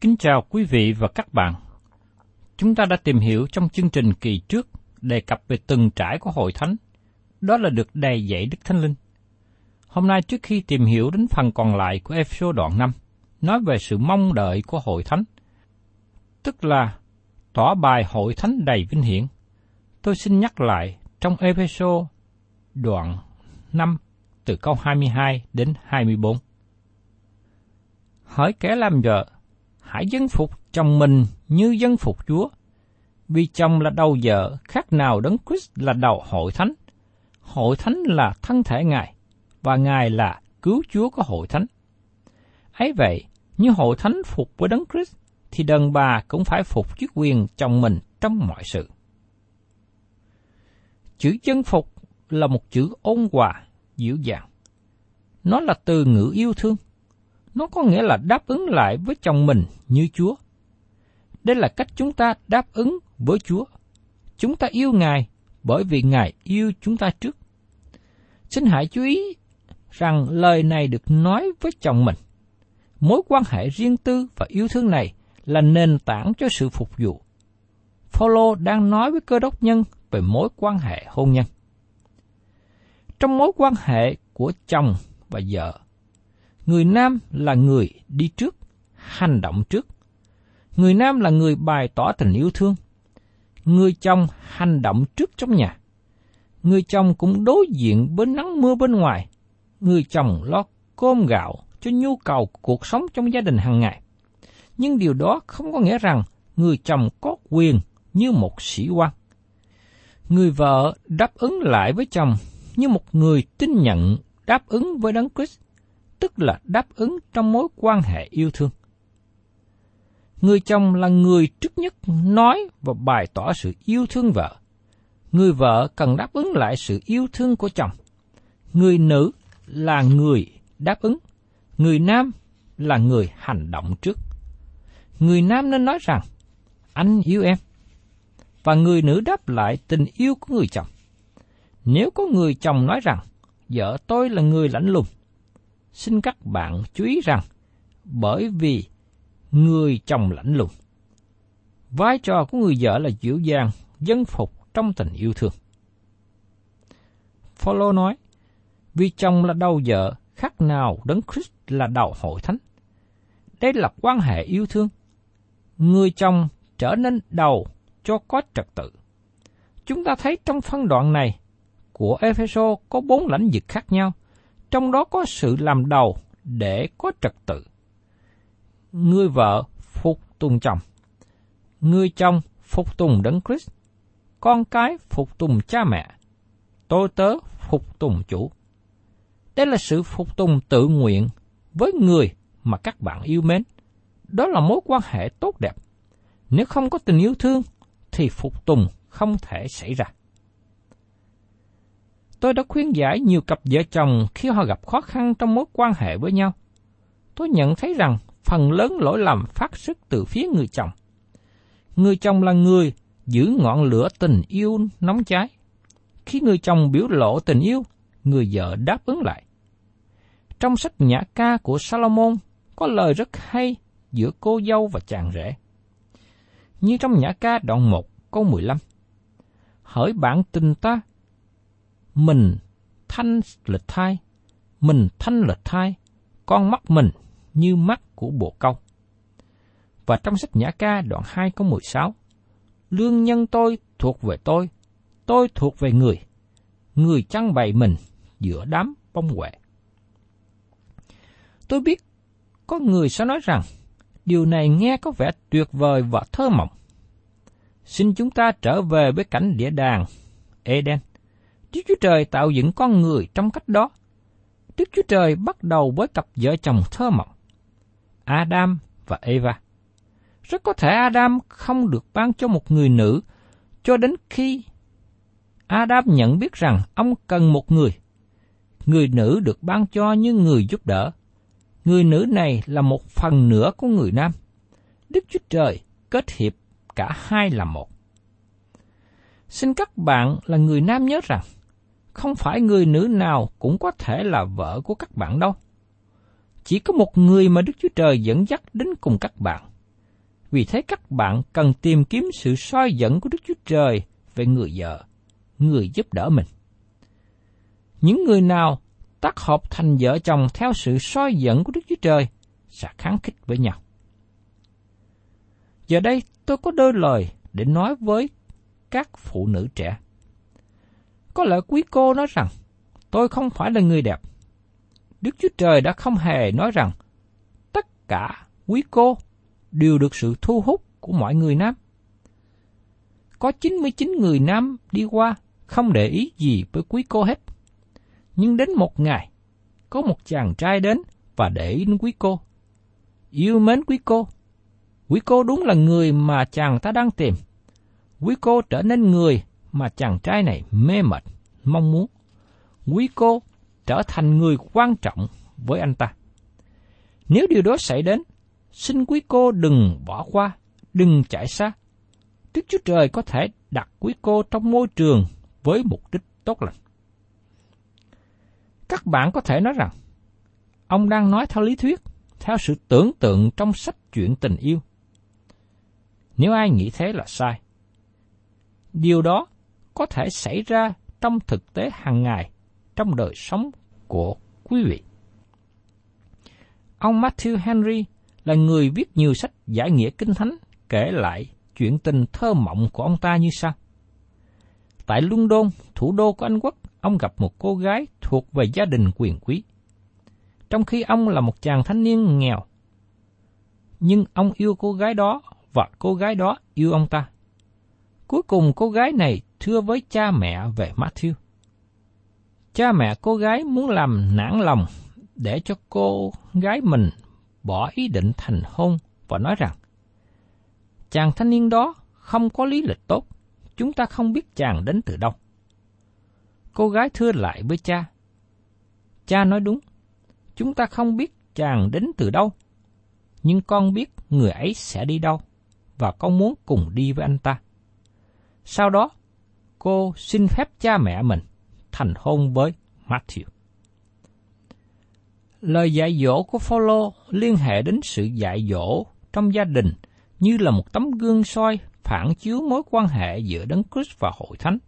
Kính chào quý vị và các bạn. Chúng ta đã tìm hiểu trong chương trình kỳ trước đề cập về từng trải của hội thánh, đó là được đầy dạy Đức Thánh Linh. Hôm nay trước khi tìm hiểu đến phần còn lại của Ephesos đoạn 5, nói về sự mong đợi của hội thánh, tức là tỏ bài hội thánh đầy vinh hiển. Tôi xin nhắc lại trong Ephesos đoạn 5 từ câu 22 đến 24. Hỏi kẻ làm vợ, hãy dân phục chồng mình như dân phục Chúa. Vì chồng là đầu vợ, khác nào đấng Christ là đầu hội thánh. Hội thánh là thân thể Ngài, và Ngài là cứu Chúa của hội thánh. ấy vậy, như hội thánh phục với đấng Christ, thì đàn bà cũng phải phục chức quyền chồng mình trong mọi sự. Chữ dân phục là một chữ ôn hòa, dịu dàng. Nó là từ ngữ yêu thương. Nó có nghĩa là đáp ứng lại với chồng mình như Chúa. Đây là cách chúng ta đáp ứng với Chúa. Chúng ta yêu Ngài bởi vì Ngài yêu chúng ta trước. Xin hãy chú ý rằng lời này được nói với chồng mình. Mối quan hệ riêng tư và yêu thương này là nền tảng cho sự phục vụ. Phaolô đang nói với cơ đốc nhân về mối quan hệ hôn nhân. Trong mối quan hệ của chồng và vợ, người nam là người đi trước, hành động trước. Người nam là người bày tỏ tình yêu thương. Người chồng hành động trước trong nhà. Người chồng cũng đối diện với nắng mưa bên ngoài. Người chồng lo cơm gạo cho nhu cầu của cuộc sống trong gia đình hàng ngày. Nhưng điều đó không có nghĩa rằng người chồng có quyền như một sĩ quan. Người vợ đáp ứng lại với chồng như một người tin nhận đáp ứng với Đấng Christ, tức là đáp ứng trong mối quan hệ yêu thương. Người chồng là người trước nhất nói và bày tỏ sự yêu thương vợ. Người vợ cần đáp ứng lại sự yêu thương của chồng. Người nữ là người đáp ứng. Người nam là người hành động trước. Người nam nên nói rằng, anh yêu em. Và người nữ đáp lại tình yêu của người chồng. Nếu có người chồng nói rằng, vợ tôi là người lạnh lùng, xin các bạn chú ý rằng, bởi vì người chồng lạnh lùng, vai trò của người vợ là dịu dàng, dân phục trong tình yêu thương. Phaolô nói, vì chồng là đầu vợ, khác nào đấng Christ là đầu hội thánh. Đây là quan hệ yêu thương. Người chồng trở nên đầu cho có trật tự. Chúng ta thấy trong phân đoạn này của Epheso có bốn lãnh vực khác nhau, trong đó có sự làm đầu để có trật tự. Người vợ phục tùng chồng, người chồng phục tùng đấng Christ, con cái phục tùng cha mẹ, tôi tớ phục tùng chủ. Đây là sự phục tùng tự nguyện với người mà các bạn yêu mến. Đó là mối quan hệ tốt đẹp. Nếu không có tình yêu thương, thì phục tùng không thể xảy ra. Tôi đã khuyên giải nhiều cặp vợ chồng khi họ gặp khó khăn trong mối quan hệ với nhau. Tôi nhận thấy rằng phần lớn lỗi lầm phát xuất từ phía người chồng. Người chồng là người giữ ngọn lửa tình yêu nóng cháy. Khi người chồng biểu lộ tình yêu, người vợ đáp ứng lại. Trong sách nhã ca của Salomon có lời rất hay giữa cô dâu và chàng rể. Như trong nhã ca đoạn 1 câu 15. Hỡi bạn tình ta, mình thanh lịch thai, mình thanh lịch thai, con mắt mình như mắt của bộ câu. Và trong sách Nhã ca đoạn 2 câu 16, Lương nhân tôi thuộc về tôi, tôi thuộc về người, người chăn bày mình giữa đám bông huệ. Tôi biết có người sẽ nói rằng điều này nghe có vẻ tuyệt vời và thơ mộng. Xin chúng ta trở về với cảnh địa đàng Eden. Đức Chúa Trời tạo dựng con người trong cách đó. Đức Chúa Trời bắt đầu với cặp vợ chồng thơ mộng, Adam và Eva. Rất có thể Adam không được ban cho một người nữ cho đến khi Adam nhận biết rằng ông cần một người. Người nữ được ban cho như người giúp đỡ. Người nữ này là một phần nửa của người nam. Đức Chúa Trời kết hiệp cả hai là một. Xin các bạn là người nam nhớ rằng, không phải người nữ nào cũng có thể là vợ của các bạn đâu. Chỉ có một người mà Đức Chúa Trời dẫn dắt đến cùng các bạn. Vì thế các bạn cần tìm kiếm sự soi dẫn của Đức Chúa Trời về người vợ, người giúp đỡ mình. Những người nào tác hợp thành vợ chồng theo sự soi dẫn của Đức Chúa Trời sẽ kháng khích với nhau. Giờ đây tôi có đôi lời để nói với các phụ nữ trẻ. Có lẽ quý cô nói rằng, tôi không phải là người đẹp. Đức Chúa Trời đã không hề nói rằng, tất cả quý cô đều được sự thu hút của mọi người nam. Có 99 người nam đi qua không để ý gì với quý cô hết. Nhưng đến một ngày, có một chàng trai đến và để ý đến quý cô. Yêu mến quý cô. Quý cô đúng là người mà chàng ta đang tìm. Quý cô trở nên người mà chàng trai này mê mệt, mong muốn. Quý cô trở thành người quan trọng với anh ta. Nếu điều đó xảy đến, xin quý cô đừng bỏ qua, đừng chạy xa. Đức Chúa Trời có thể đặt quý cô trong môi trường với mục đích tốt lành. Các bạn có thể nói rằng, ông đang nói theo lý thuyết, theo sự tưởng tượng trong sách chuyện tình yêu. Nếu ai nghĩ thế là sai. Điều đó có thể xảy ra trong thực tế hàng ngày, trong đời sống của quý vị. Ông Matthew Henry là người viết nhiều sách giải nghĩa kinh thánh kể lại chuyện tình thơ mộng của ông ta như sau. Tại London, thủ đô của Anh Quốc, ông gặp một cô gái thuộc về gia đình quyền quý. Trong khi ông là một chàng thanh niên nghèo, nhưng ông yêu cô gái đó và cô gái đó yêu ông ta. Cuối cùng cô gái này thưa với cha mẹ về Matthew. Cha mẹ cô gái muốn làm nản lòng để cho cô gái mình bỏ ý định thành hôn và nói rằng chàng thanh niên đó không có lý lịch tốt, chúng ta không biết chàng đến từ đâu. Cô gái thưa lại với cha. Cha nói đúng, chúng ta không biết chàng đến từ đâu, nhưng con biết người ấy sẽ đi đâu, và con muốn cùng đi với anh ta. Sau đó, cô xin phép cha mẹ mình thành hôn với Matthew. Lời dạy dỗ của Phaolô liên hệ đến sự dạy dỗ trong gia đình như là một tấm gương soi phản chiếu mối quan hệ giữa Đấng Christ và hội thánh.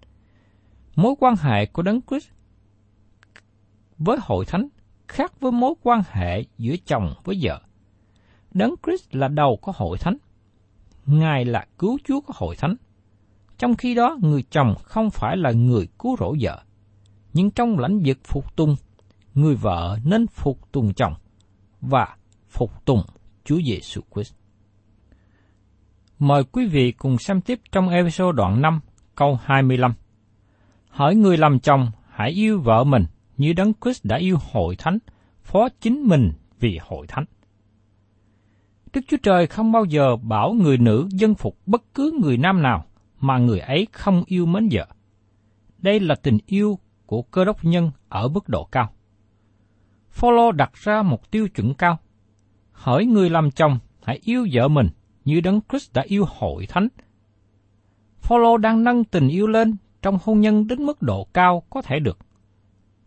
Mối quan hệ của Đấng Christ với hội thánh khác với mối quan hệ giữa chồng với vợ. Đấng Christ là đầu của hội thánh. Ngài là cứu Chúa của hội thánh. Trong khi đó, người chồng không phải là người cứu rỗi vợ. Nhưng trong lãnh vực phục tùng, người vợ nên phục tùng chồng và phục tùng Chúa Giêsu Christ. Mời quý vị cùng xem tiếp trong episode đoạn 5, câu 25. Hỏi người làm chồng hãy yêu vợ mình như Đấng Christ đã yêu hội thánh, phó chính mình vì hội thánh. Đức Chúa Trời không bao giờ bảo người nữ dân phục bất cứ người nam nào mà người ấy không yêu mến vợ. Đây là tình yêu của cơ đốc nhân ở mức độ cao. Phaolô đặt ra một tiêu chuẩn cao. Hỏi người làm chồng, hãy yêu vợ mình như Đấng Christ đã yêu hội thánh. Phaolô đang nâng tình yêu lên trong hôn nhân đến mức độ cao có thể được.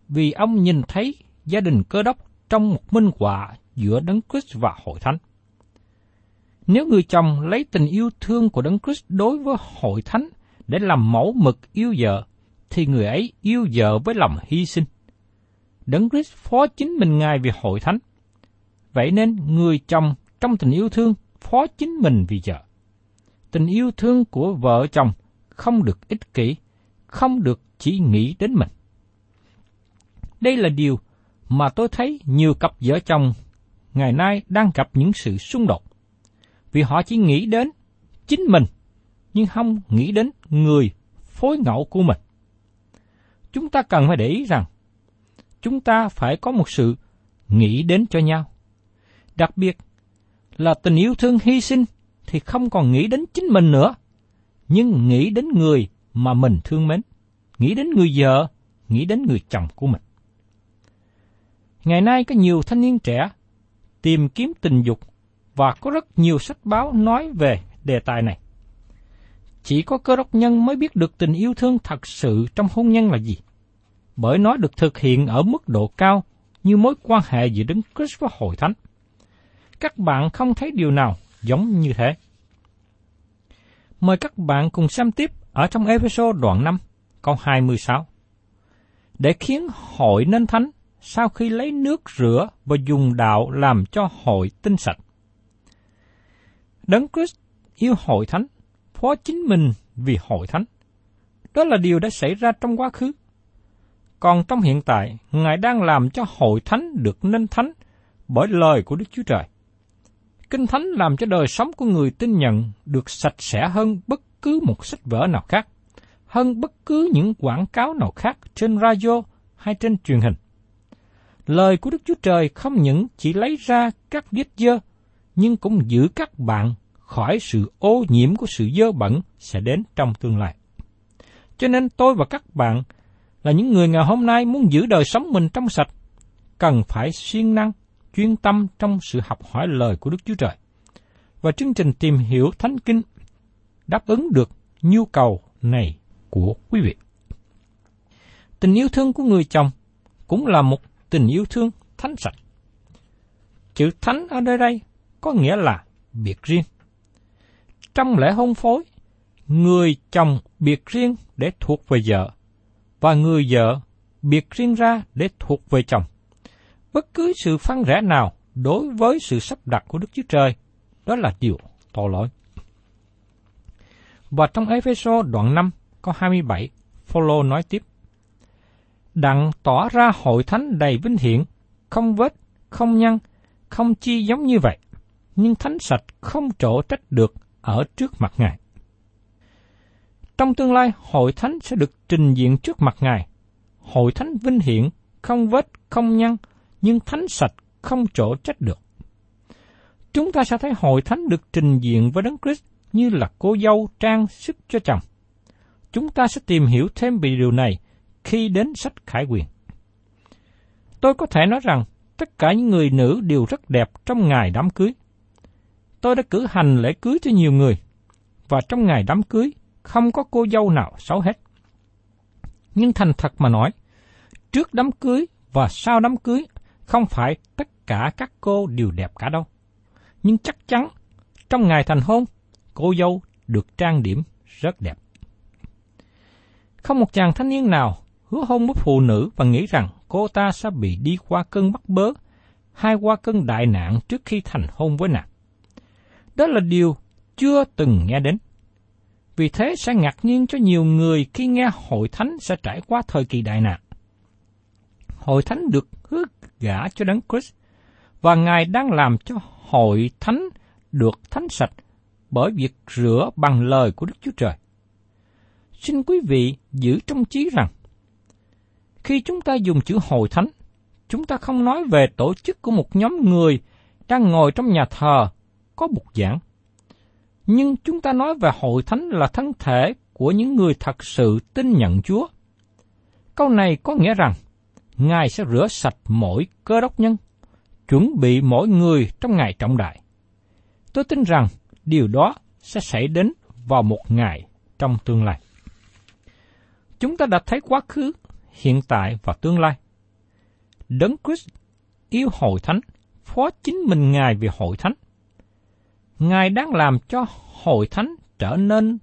Vì ông nhìn thấy gia đình cơ đốc trong một minh họa giữa Đấng Christ và hội thánh. Nếu người chồng lấy tình yêu thương của Đấng Christ đối với hội thánh để làm mẫu mực yêu vợ, thì người ấy yêu vợ với lòng hy sinh. Đấng Christ phó chính mình Ngài vì hội thánh. Vậy nên người chồng trong tình yêu thương phó chính mình vì vợ. Tình yêu thương của vợ chồng không được ích kỷ, không được chỉ nghĩ đến mình. Đây là điều mà tôi thấy nhiều cặp vợ chồng ngày nay đang gặp những sự xung đột. Vì họ chỉ nghĩ đến chính mình, nhưng không nghĩ đến người phối ngẫu của mình. Chúng ta cần phải để ý rằng, chúng ta phải có một sự nghĩ đến cho nhau. Đặc biệt là tình yêu thương hy sinh thì không còn nghĩ đến chính mình nữa, nhưng nghĩ đến người mà mình thương mến, nghĩ đến người vợ, nghĩ đến người chồng của mình. Ngày nay có nhiều thanh niên trẻ tìm kiếm tình dục và có rất nhiều sách báo nói về đề tài này. Chỉ có cơ đốc nhân mới biết được tình yêu thương thật sự trong hôn nhân là gì, bởi nó được thực hiện ở mức độ cao như mối quan hệ giữa Đấng Christ và Hội Thánh. Các bạn không thấy điều nào giống như thế. Mời các bạn cùng xem tiếp ở trong episode đoạn 5, câu 26. Để khiến hội nên thánh, sau khi lấy nước rửa và dùng đạo làm cho hội tinh sạch. Đấng Christ yêu hội thánh, phó chính mình vì hội thánh. Đó là điều đã xảy ra trong quá khứ. Còn trong hiện tại, Ngài đang làm cho hội thánh được nên thánh bởi lời của Đức Chúa Trời. Kinh Thánh làm cho đời sống của người tin nhận được sạch sẽ hơn bất cứ một sách vở nào khác, hơn bất cứ những quảng cáo nào khác trên radio hay trên truyền hình. Lời của Đức Chúa Trời không những chỉ lấy ra các vết dơ, nhưng cũng giữ các bạn khỏi sự ô nhiễm của sự dơ bẩn sẽ đến trong tương lai. Cho nên tôi và các bạn là những người ngày hôm nay muốn giữ đời sống mình trong sạch, cần phải siêng năng, chuyên tâm trong sự học hỏi lời của Đức Chúa Trời. Và chương trình tìm hiểu Thánh Kinh đáp ứng được nhu cầu này của quý vị. Tình yêu thương của người chồng cũng là một tình yêu thương thánh sạch. Chữ thánh ở nơi đây có nghĩa là biệt riêng. Trong lễ hôn phối, người chồng biệt riêng để thuộc về vợ, và người vợ biệt riêng ra để thuộc về chồng. Bất cứ sự phân rẽ nào đối với sự sắp đặt của Đức Chúa Trời, đó là điều tội lỗi. Và trong Ephesos đoạn 5, câu 27, Phaolô nói tiếp: Đặng tỏ ra hội thánh đầy vinh hiển, không vết, không nhăn, không chi giống như vậy, nhưng thánh sạch không trổ trách được ở trước mặt Ngài. Trong tương lai, hội thánh sẽ được trình diện trước mặt Ngài. Hội thánh vinh hiển, không vết, không nhăn, nhưng thánh sạch không trổ trách được. Chúng ta sẽ thấy hội thánh được trình diện với Đấng Christ như là cô dâu trang sức cho chồng. Chúng ta sẽ tìm hiểu thêm về điều này khi đến sách Khải Quyền. Tôi có thể nói rằng tất cả những người nữ đều rất đẹp trong ngày đám cưới. Tôi đã cử hành lễ cưới cho nhiều người, và trong ngày đám cưới không có cô dâu nào xấu hết. Nhưng thành thật mà nói, trước đám cưới và sau đám cưới không phải tất cả các cô đều đẹp cả đâu. Nhưng chắc chắn trong ngày thành hôn, cô dâu được trang điểm rất đẹp. Không một chàng thanh niên nào hứa hôn với phụ nữ và nghĩ rằng cô ta sẽ bị đi qua cơn bắt bớ hay qua cơn đại nạn trước khi thành hôn với nàng. Đó là điều chưa từng nghe đến. Vì thế sẽ ngạc nhiên cho nhiều người khi nghe hội thánh sẽ trải qua thời kỳ đại nạn. Hội thánh được hứa gả cho Đấng Christ và Ngài đang làm cho hội thánh được thánh sạch bởi việc rửa bằng lời của Đức Chúa Trời. Xin quý vị giữ trong trí rằng, khi chúng ta dùng chữ hội thánh, chúng ta không nói về tổ chức của một nhóm người đang ngồi trong nhà thờ có bục giảng. Nhưng chúng ta nói về hội thánh là thân thể của những người thật sự tin nhận Chúa. Câu này có nghĩa rằng, Ngài sẽ rửa sạch mỗi cơ đốc nhân, chuẩn bị mỗi người trong ngày trọng đại. Tôi tin rằng điều đó sẽ xảy đến vào một ngày trong tương lai. Chúng ta đã thấy quá khứ, hiện tại và tương lai. Đấng Christ yêu hội thánh, phó chính mình Ngài vì hội thánh. Ngài đang làm cho hội thánh trở nên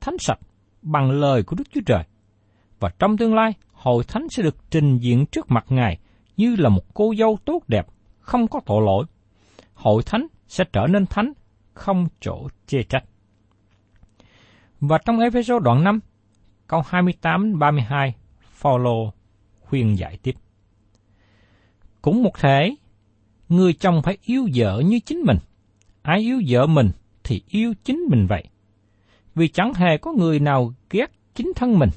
thánh sạch bằng lời của Đức Chúa Trời. Và trong tương lai, hội thánh sẽ được trình diện trước mặt Ngài như là một cô dâu tốt đẹp, không có tội lỗi. Hội thánh sẽ trở nên thánh, không chỗ chê trách. Và trong Ephesos đoạn 5, câu 28-32, Phaolô khuyên giải tiếp. Cũng một thể, người chồng phải yêu vợ như chính mình. Ai yêu vợ mình thì yêu chính mình vậy. Vì chẳng hề có người nào ghét chính thân mình,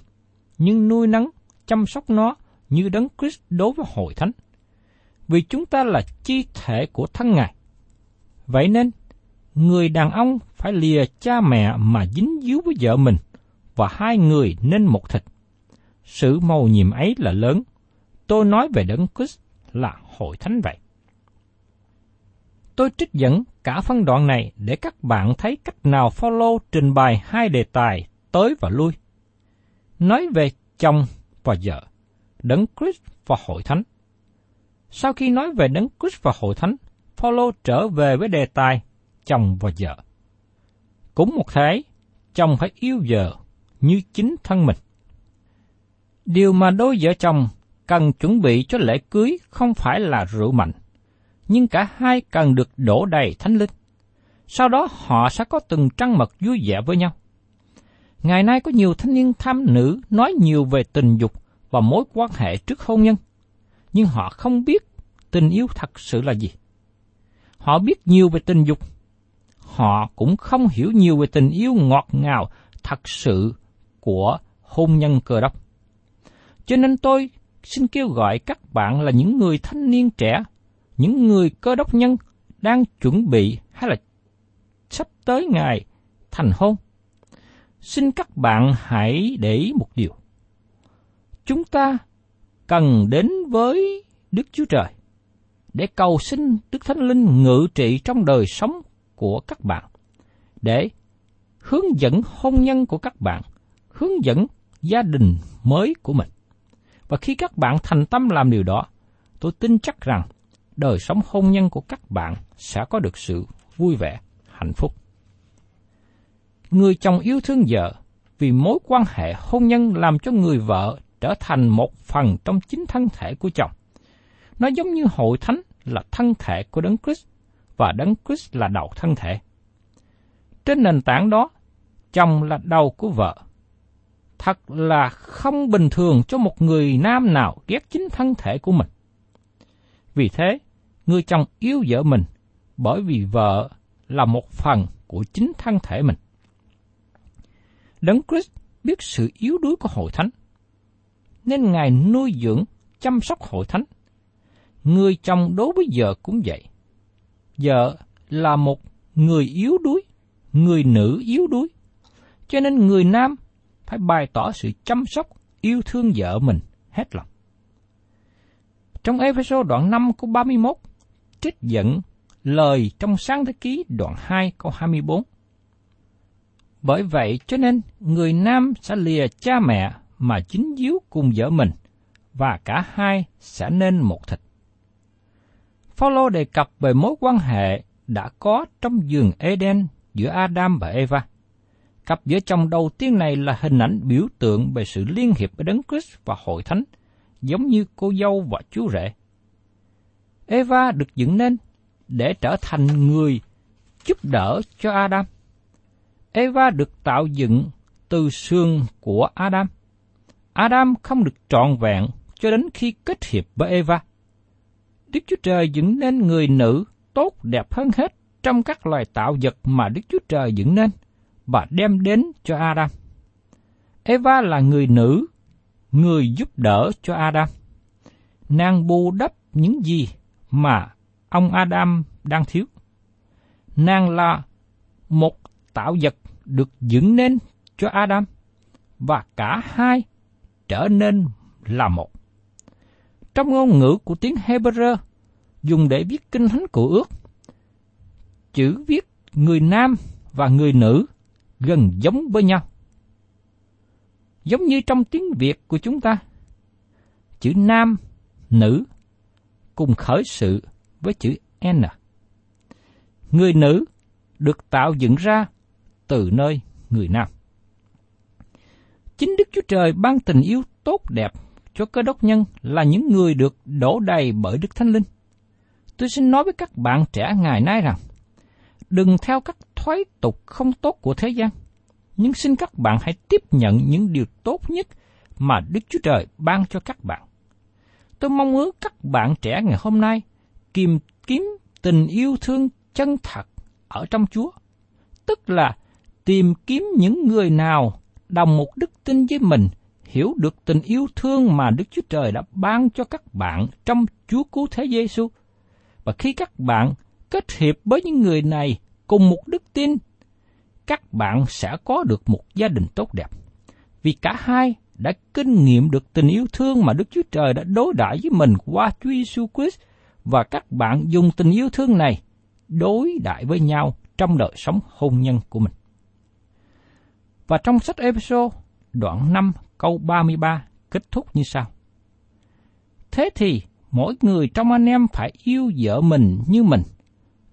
nhưng nuôi nấng, chăm sóc nó như đấng Christ đối với hội thánh. Vì chúng ta là chi thể của thân Ngài. Vậy nên, người đàn ông phải lìa cha mẹ mà dính díu với vợ mình, và hai người nên một thịt. Sự màu nhiệm ấy là lớn. Tôi nói về đấng Christ là hội thánh vậy. Tôi trích dẫn cả phân đoạn này để các bạn thấy cách nào follow trình bày hai đề tài tới và lui. Nói về chồng và vợ, đấng Christ và hội thánh. Sau khi nói về đấng Christ và hội thánh, Paulo trở về với đề tài chồng và vợ. Cũng một thế, chồng phải yêu vợ như chính thân mình. Điều mà đôi vợ chồng cần chuẩn bị cho lễ cưới không phải là rượu mạnh, nhưng cả hai cần được đổ đầy thánh linh. Sau đó họ sẽ có từng trăng mật vui vẻ với nhau. Ngày nay có nhiều thanh niên tham nữ nói nhiều về tình dục và mối quan hệ trước hôn nhân, nhưng họ không biết tình yêu thật sự là gì. Họ biết nhiều về tình dục, họ cũng không hiểu nhiều về tình yêu ngọt ngào thật sự của hôn nhân cơ đốc. Cho nên tôi xin kêu gọi các bạn là những người thanh niên trẻ, những người cơ đốc nhân đang chuẩn bị hay là sắp tới ngày thành hôn. Xin các bạn hãy để ý một điều. Chúng ta cần đến với Đức Chúa Trời để cầu xin Đức Thánh Linh ngự trị trong đời sống của các bạn, để hướng dẫn hôn nhân của các bạn, hướng dẫn gia đình mới của mình. Và khi các bạn thành tâm làm điều đó, tôi tin chắc rằng đời sống hôn nhân của các bạn sẽ có được sự vui vẻ, hạnh phúc. Người chồng yêu thương vợ vì mối quan hệ hôn nhân làm cho người vợ trở thành một phần trong chính thân thể của chồng. Nó giống như hội thánh là thân thể của Đấng Christ và Đấng Christ là đầu thân thể. Trên nền tảng đó, chồng là đầu của vợ. Thật là không bình thường cho một người nam nào ghét chính thân thể của mình. Vì thế, người chồng yêu vợ mình bởi vì vợ là một phần của chính thân thể mình. Đấng Christ biết sự yếu đuối của hội thánh, nên Ngài nuôi dưỡng, chăm sóc hội thánh. Người chồng đối với vợ cũng vậy. Vợ là một người yếu đuối, người nữ yếu đuối. Cho nên người nam phải bày tỏ sự chăm sóc, yêu thương vợ mình hết lòng. Trong Ephesos đoạn 5 câu 31, trích dẫn lời trong sáng thế ký đoạn 2 câu 24. Bởi vậy cho nên người nam sẽ lìa cha mẹ mà chính díu cùng vợ mình và cả hai sẽ nên một thịt. Phaolô đề cập về mối quan hệ đã có trong giường Eden giữa Adam và Eva. Cặp vợ chồng đầu tiên này là hình ảnh biểu tượng về sự liên hiệp với Đấng Christ và Hội Thánh, giống như cô dâu và chú rể. Eva được dựng nên để trở thành người giúp đỡ cho Adam. Eva được tạo dựng từ xương của Adam. Adam không được trọn vẹn cho đến khi kết hiệp với Eva. Đức Chúa Trời dựng nên người nữ tốt đẹp hơn hết trong các loài tạo vật mà Đức Chúa Trời dựng nên và đem đến cho Adam. Eva là người nữ, người giúp đỡ cho Adam. Nàng bù đắp những gì mà ông Adam đang thiếu. Nàng là một tạo vật được dựng nên cho Adam và cả hai trở nên là một. Trong ngôn ngữ của tiếng Hebrew dùng để viết kinh thánh của ước, chữ viết người nam và người nữ gần giống với nhau. Giống như trong tiếng Việt của chúng ta, chữ nam, nữ cùng khởi sự với chữ N. Người nữ được tạo dựng ra từ nơi người nam. Chính Đức Chúa Trời ban tình yêu tốt đẹp cho cơ đốc nhân là những người được đổ đầy bởi Đức Thánh Linh. Tôi xin nói với các bạn trẻ ngày nay rằng, đừng theo các thói tục không tốt của thế gian, nhưng xin các bạn hãy tiếp nhận những điều tốt nhất mà Đức Chúa Trời ban cho các bạn. Tôi mong ước các bạn trẻ ngày hôm nay tìm kiếm tình yêu thương chân thật ở trong Chúa, tức là tìm kiếm những người nào đồng một đức tin với mình, hiểu được tình yêu thương mà Đức Chúa Trời đã ban cho các bạn trong Chúa Cứu Thế Giêsu. Và khi các bạn kết hiệp với những người này cùng một đức tin, các bạn sẽ có được một gia đình tốt đẹp. Vì cả hai đã kinh nghiệm được tình yêu thương mà Đức Chúa Trời đã đối đãi với mình qua Chúa Giêsu Christ và các bạn dùng tình yêu thương này đối đãi với nhau trong đời sống hôn nhân của mình. Và trong sách Ephesos đoạn 5 câu 33 kết thúc như sau. Thế thì mỗi người trong anh em phải yêu vợ mình như mình,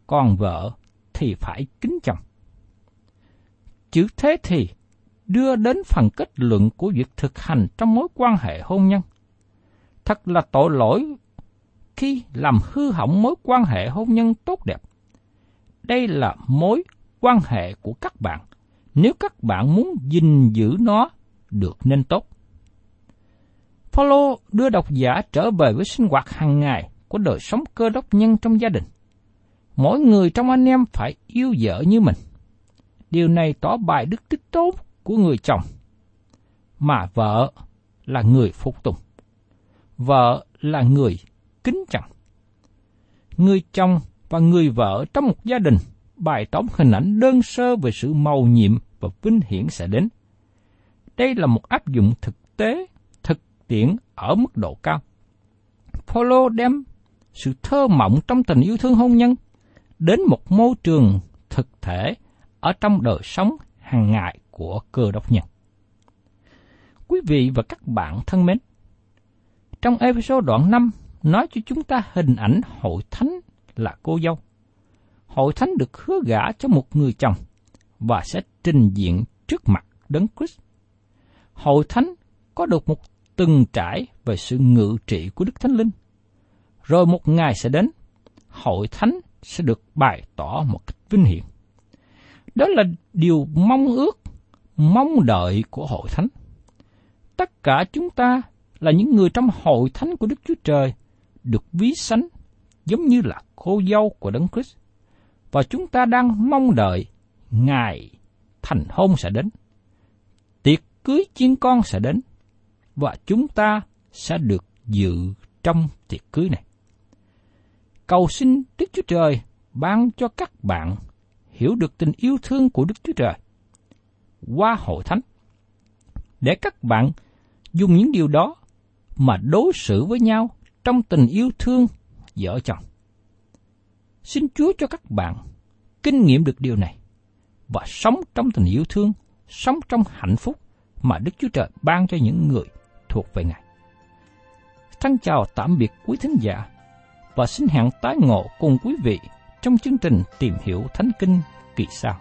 còn vợ thì phải kính chồng. Chữ thế thì đưa đến phần kết luận của việc thực hành trong mối quan hệ hôn nhân. Thật là tội lỗi khi làm hư hỏng mối quan hệ hôn nhân tốt đẹp. Đây là mối quan hệ của các bạn nếu các bạn muốn gìn giữ nó, được nên tốt. Paulo đưa độc giả trở về với sinh hoạt hàng ngày của đời sống cơ đốc nhân trong gia đình. Mỗi người trong anh em phải yêu vợ như mình. Điều này tỏ bài đức tích tốt của người chồng, mà vợ là người phục tùng. Vợ là người kính trọng. Người chồng và người vợ trong một gia đình bài tóm hình ảnh đơn sơ về sự màu nhiệm và vinh hiển sẽ đến. Đây là một áp dụng thực tế, thực tiễn ở mức độ cao. Paulo đem sự thơ mộng trong tình yêu thương hôn nhân đến một môi trường thực thể ở trong đời sống hàng ngày của cơ đốc nhân. Quý vị và các bạn thân mến, trong episode đoạn 5 nói cho chúng ta hình ảnh hội thánh là cô dâu. Hội thánh được hứa gả cho một người chồng và sẽ trình diện trước mặt Đấng Christ. Hội thánh có được một từng trải về sự ngự trị của Đức Thánh Linh. Rồi một ngày sẽ đến, hội thánh sẽ được bày tỏ một cách vinh hiển. Đó là điều mong ước, mong đợi của hội thánh. Tất cả chúng ta là những người trong hội thánh của Đức Chúa Trời được ví sánh giống như là cô dâu của Đấng Christ. Và chúng ta đang mong đợi ngày thành hôn sẽ đến. Tiệc cưới chiên con sẽ đến. Và chúng ta sẽ được dự trong tiệc cưới này. Cầu xin Đức Chúa Trời ban cho các bạn hiểu được tình yêu thương của Đức Chúa Trời qua hội thánh. Để các bạn dùng những điều đó mà đối xử với nhau trong tình yêu thương vợ chồng. Xin Chúa cho các bạn kinh nghiệm được điều này và sống trong tình yêu thương, sống trong hạnh phúc mà Đức Chúa Trời ban cho những người thuộc về Ngài. Thân chào tạm biệt quý thính giả và xin hẹn tái ngộ cùng quý vị trong chương trình tìm hiểu Thánh Kinh kỳ sau.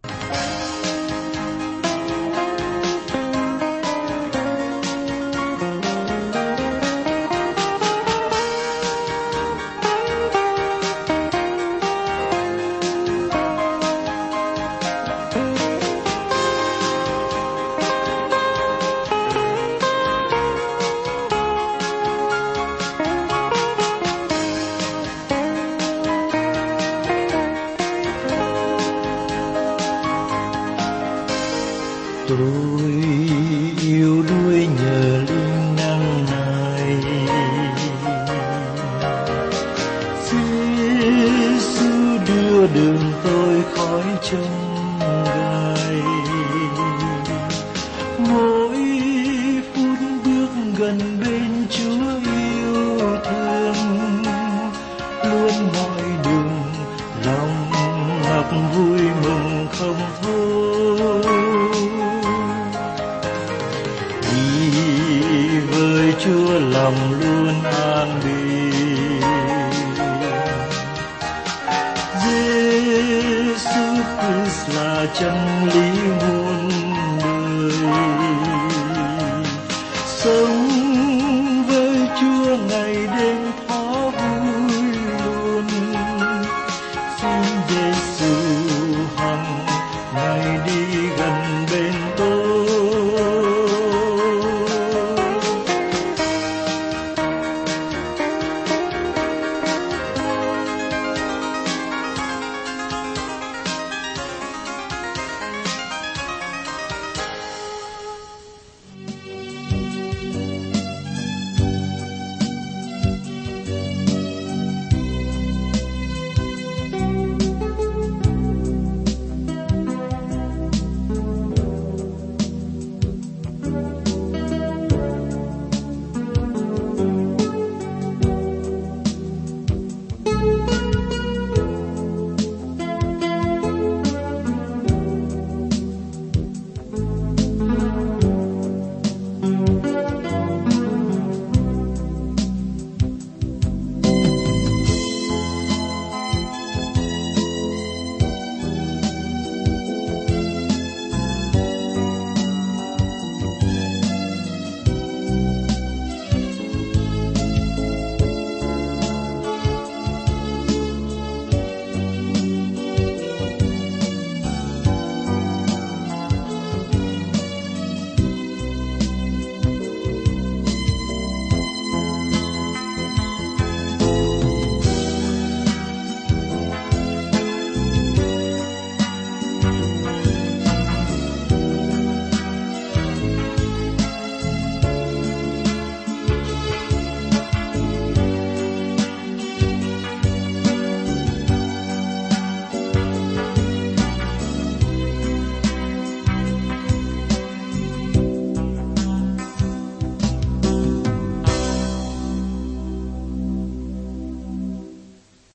Chân